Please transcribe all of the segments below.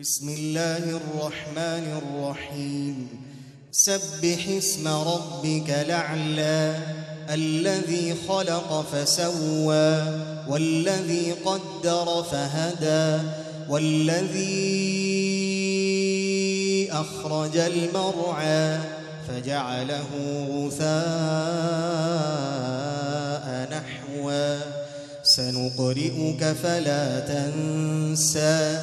بسم الله الرحمن الرحيم. سبح اسم ربك الأعلى الذي خلق فسوى والذي قدر فهدى والذي أخرج المرعى فجعله غثاء نحوا سنقرئك فلا تنسى.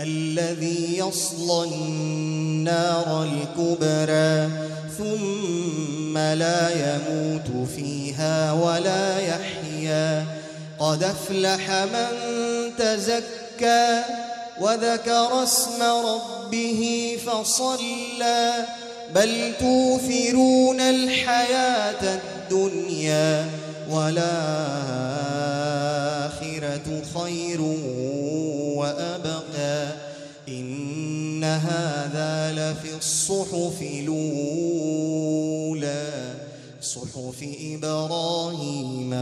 الذي يصلى النار الكبرى ثم لا يموت فيها ولا يحيا. قد أفلح من تزكى وذكر اسم ربه فصلى. بل توثرون الحياة الدنيا. والآخرة خير وأبقى. إن هذا لفي الصحف الأولى صحف إبراهيم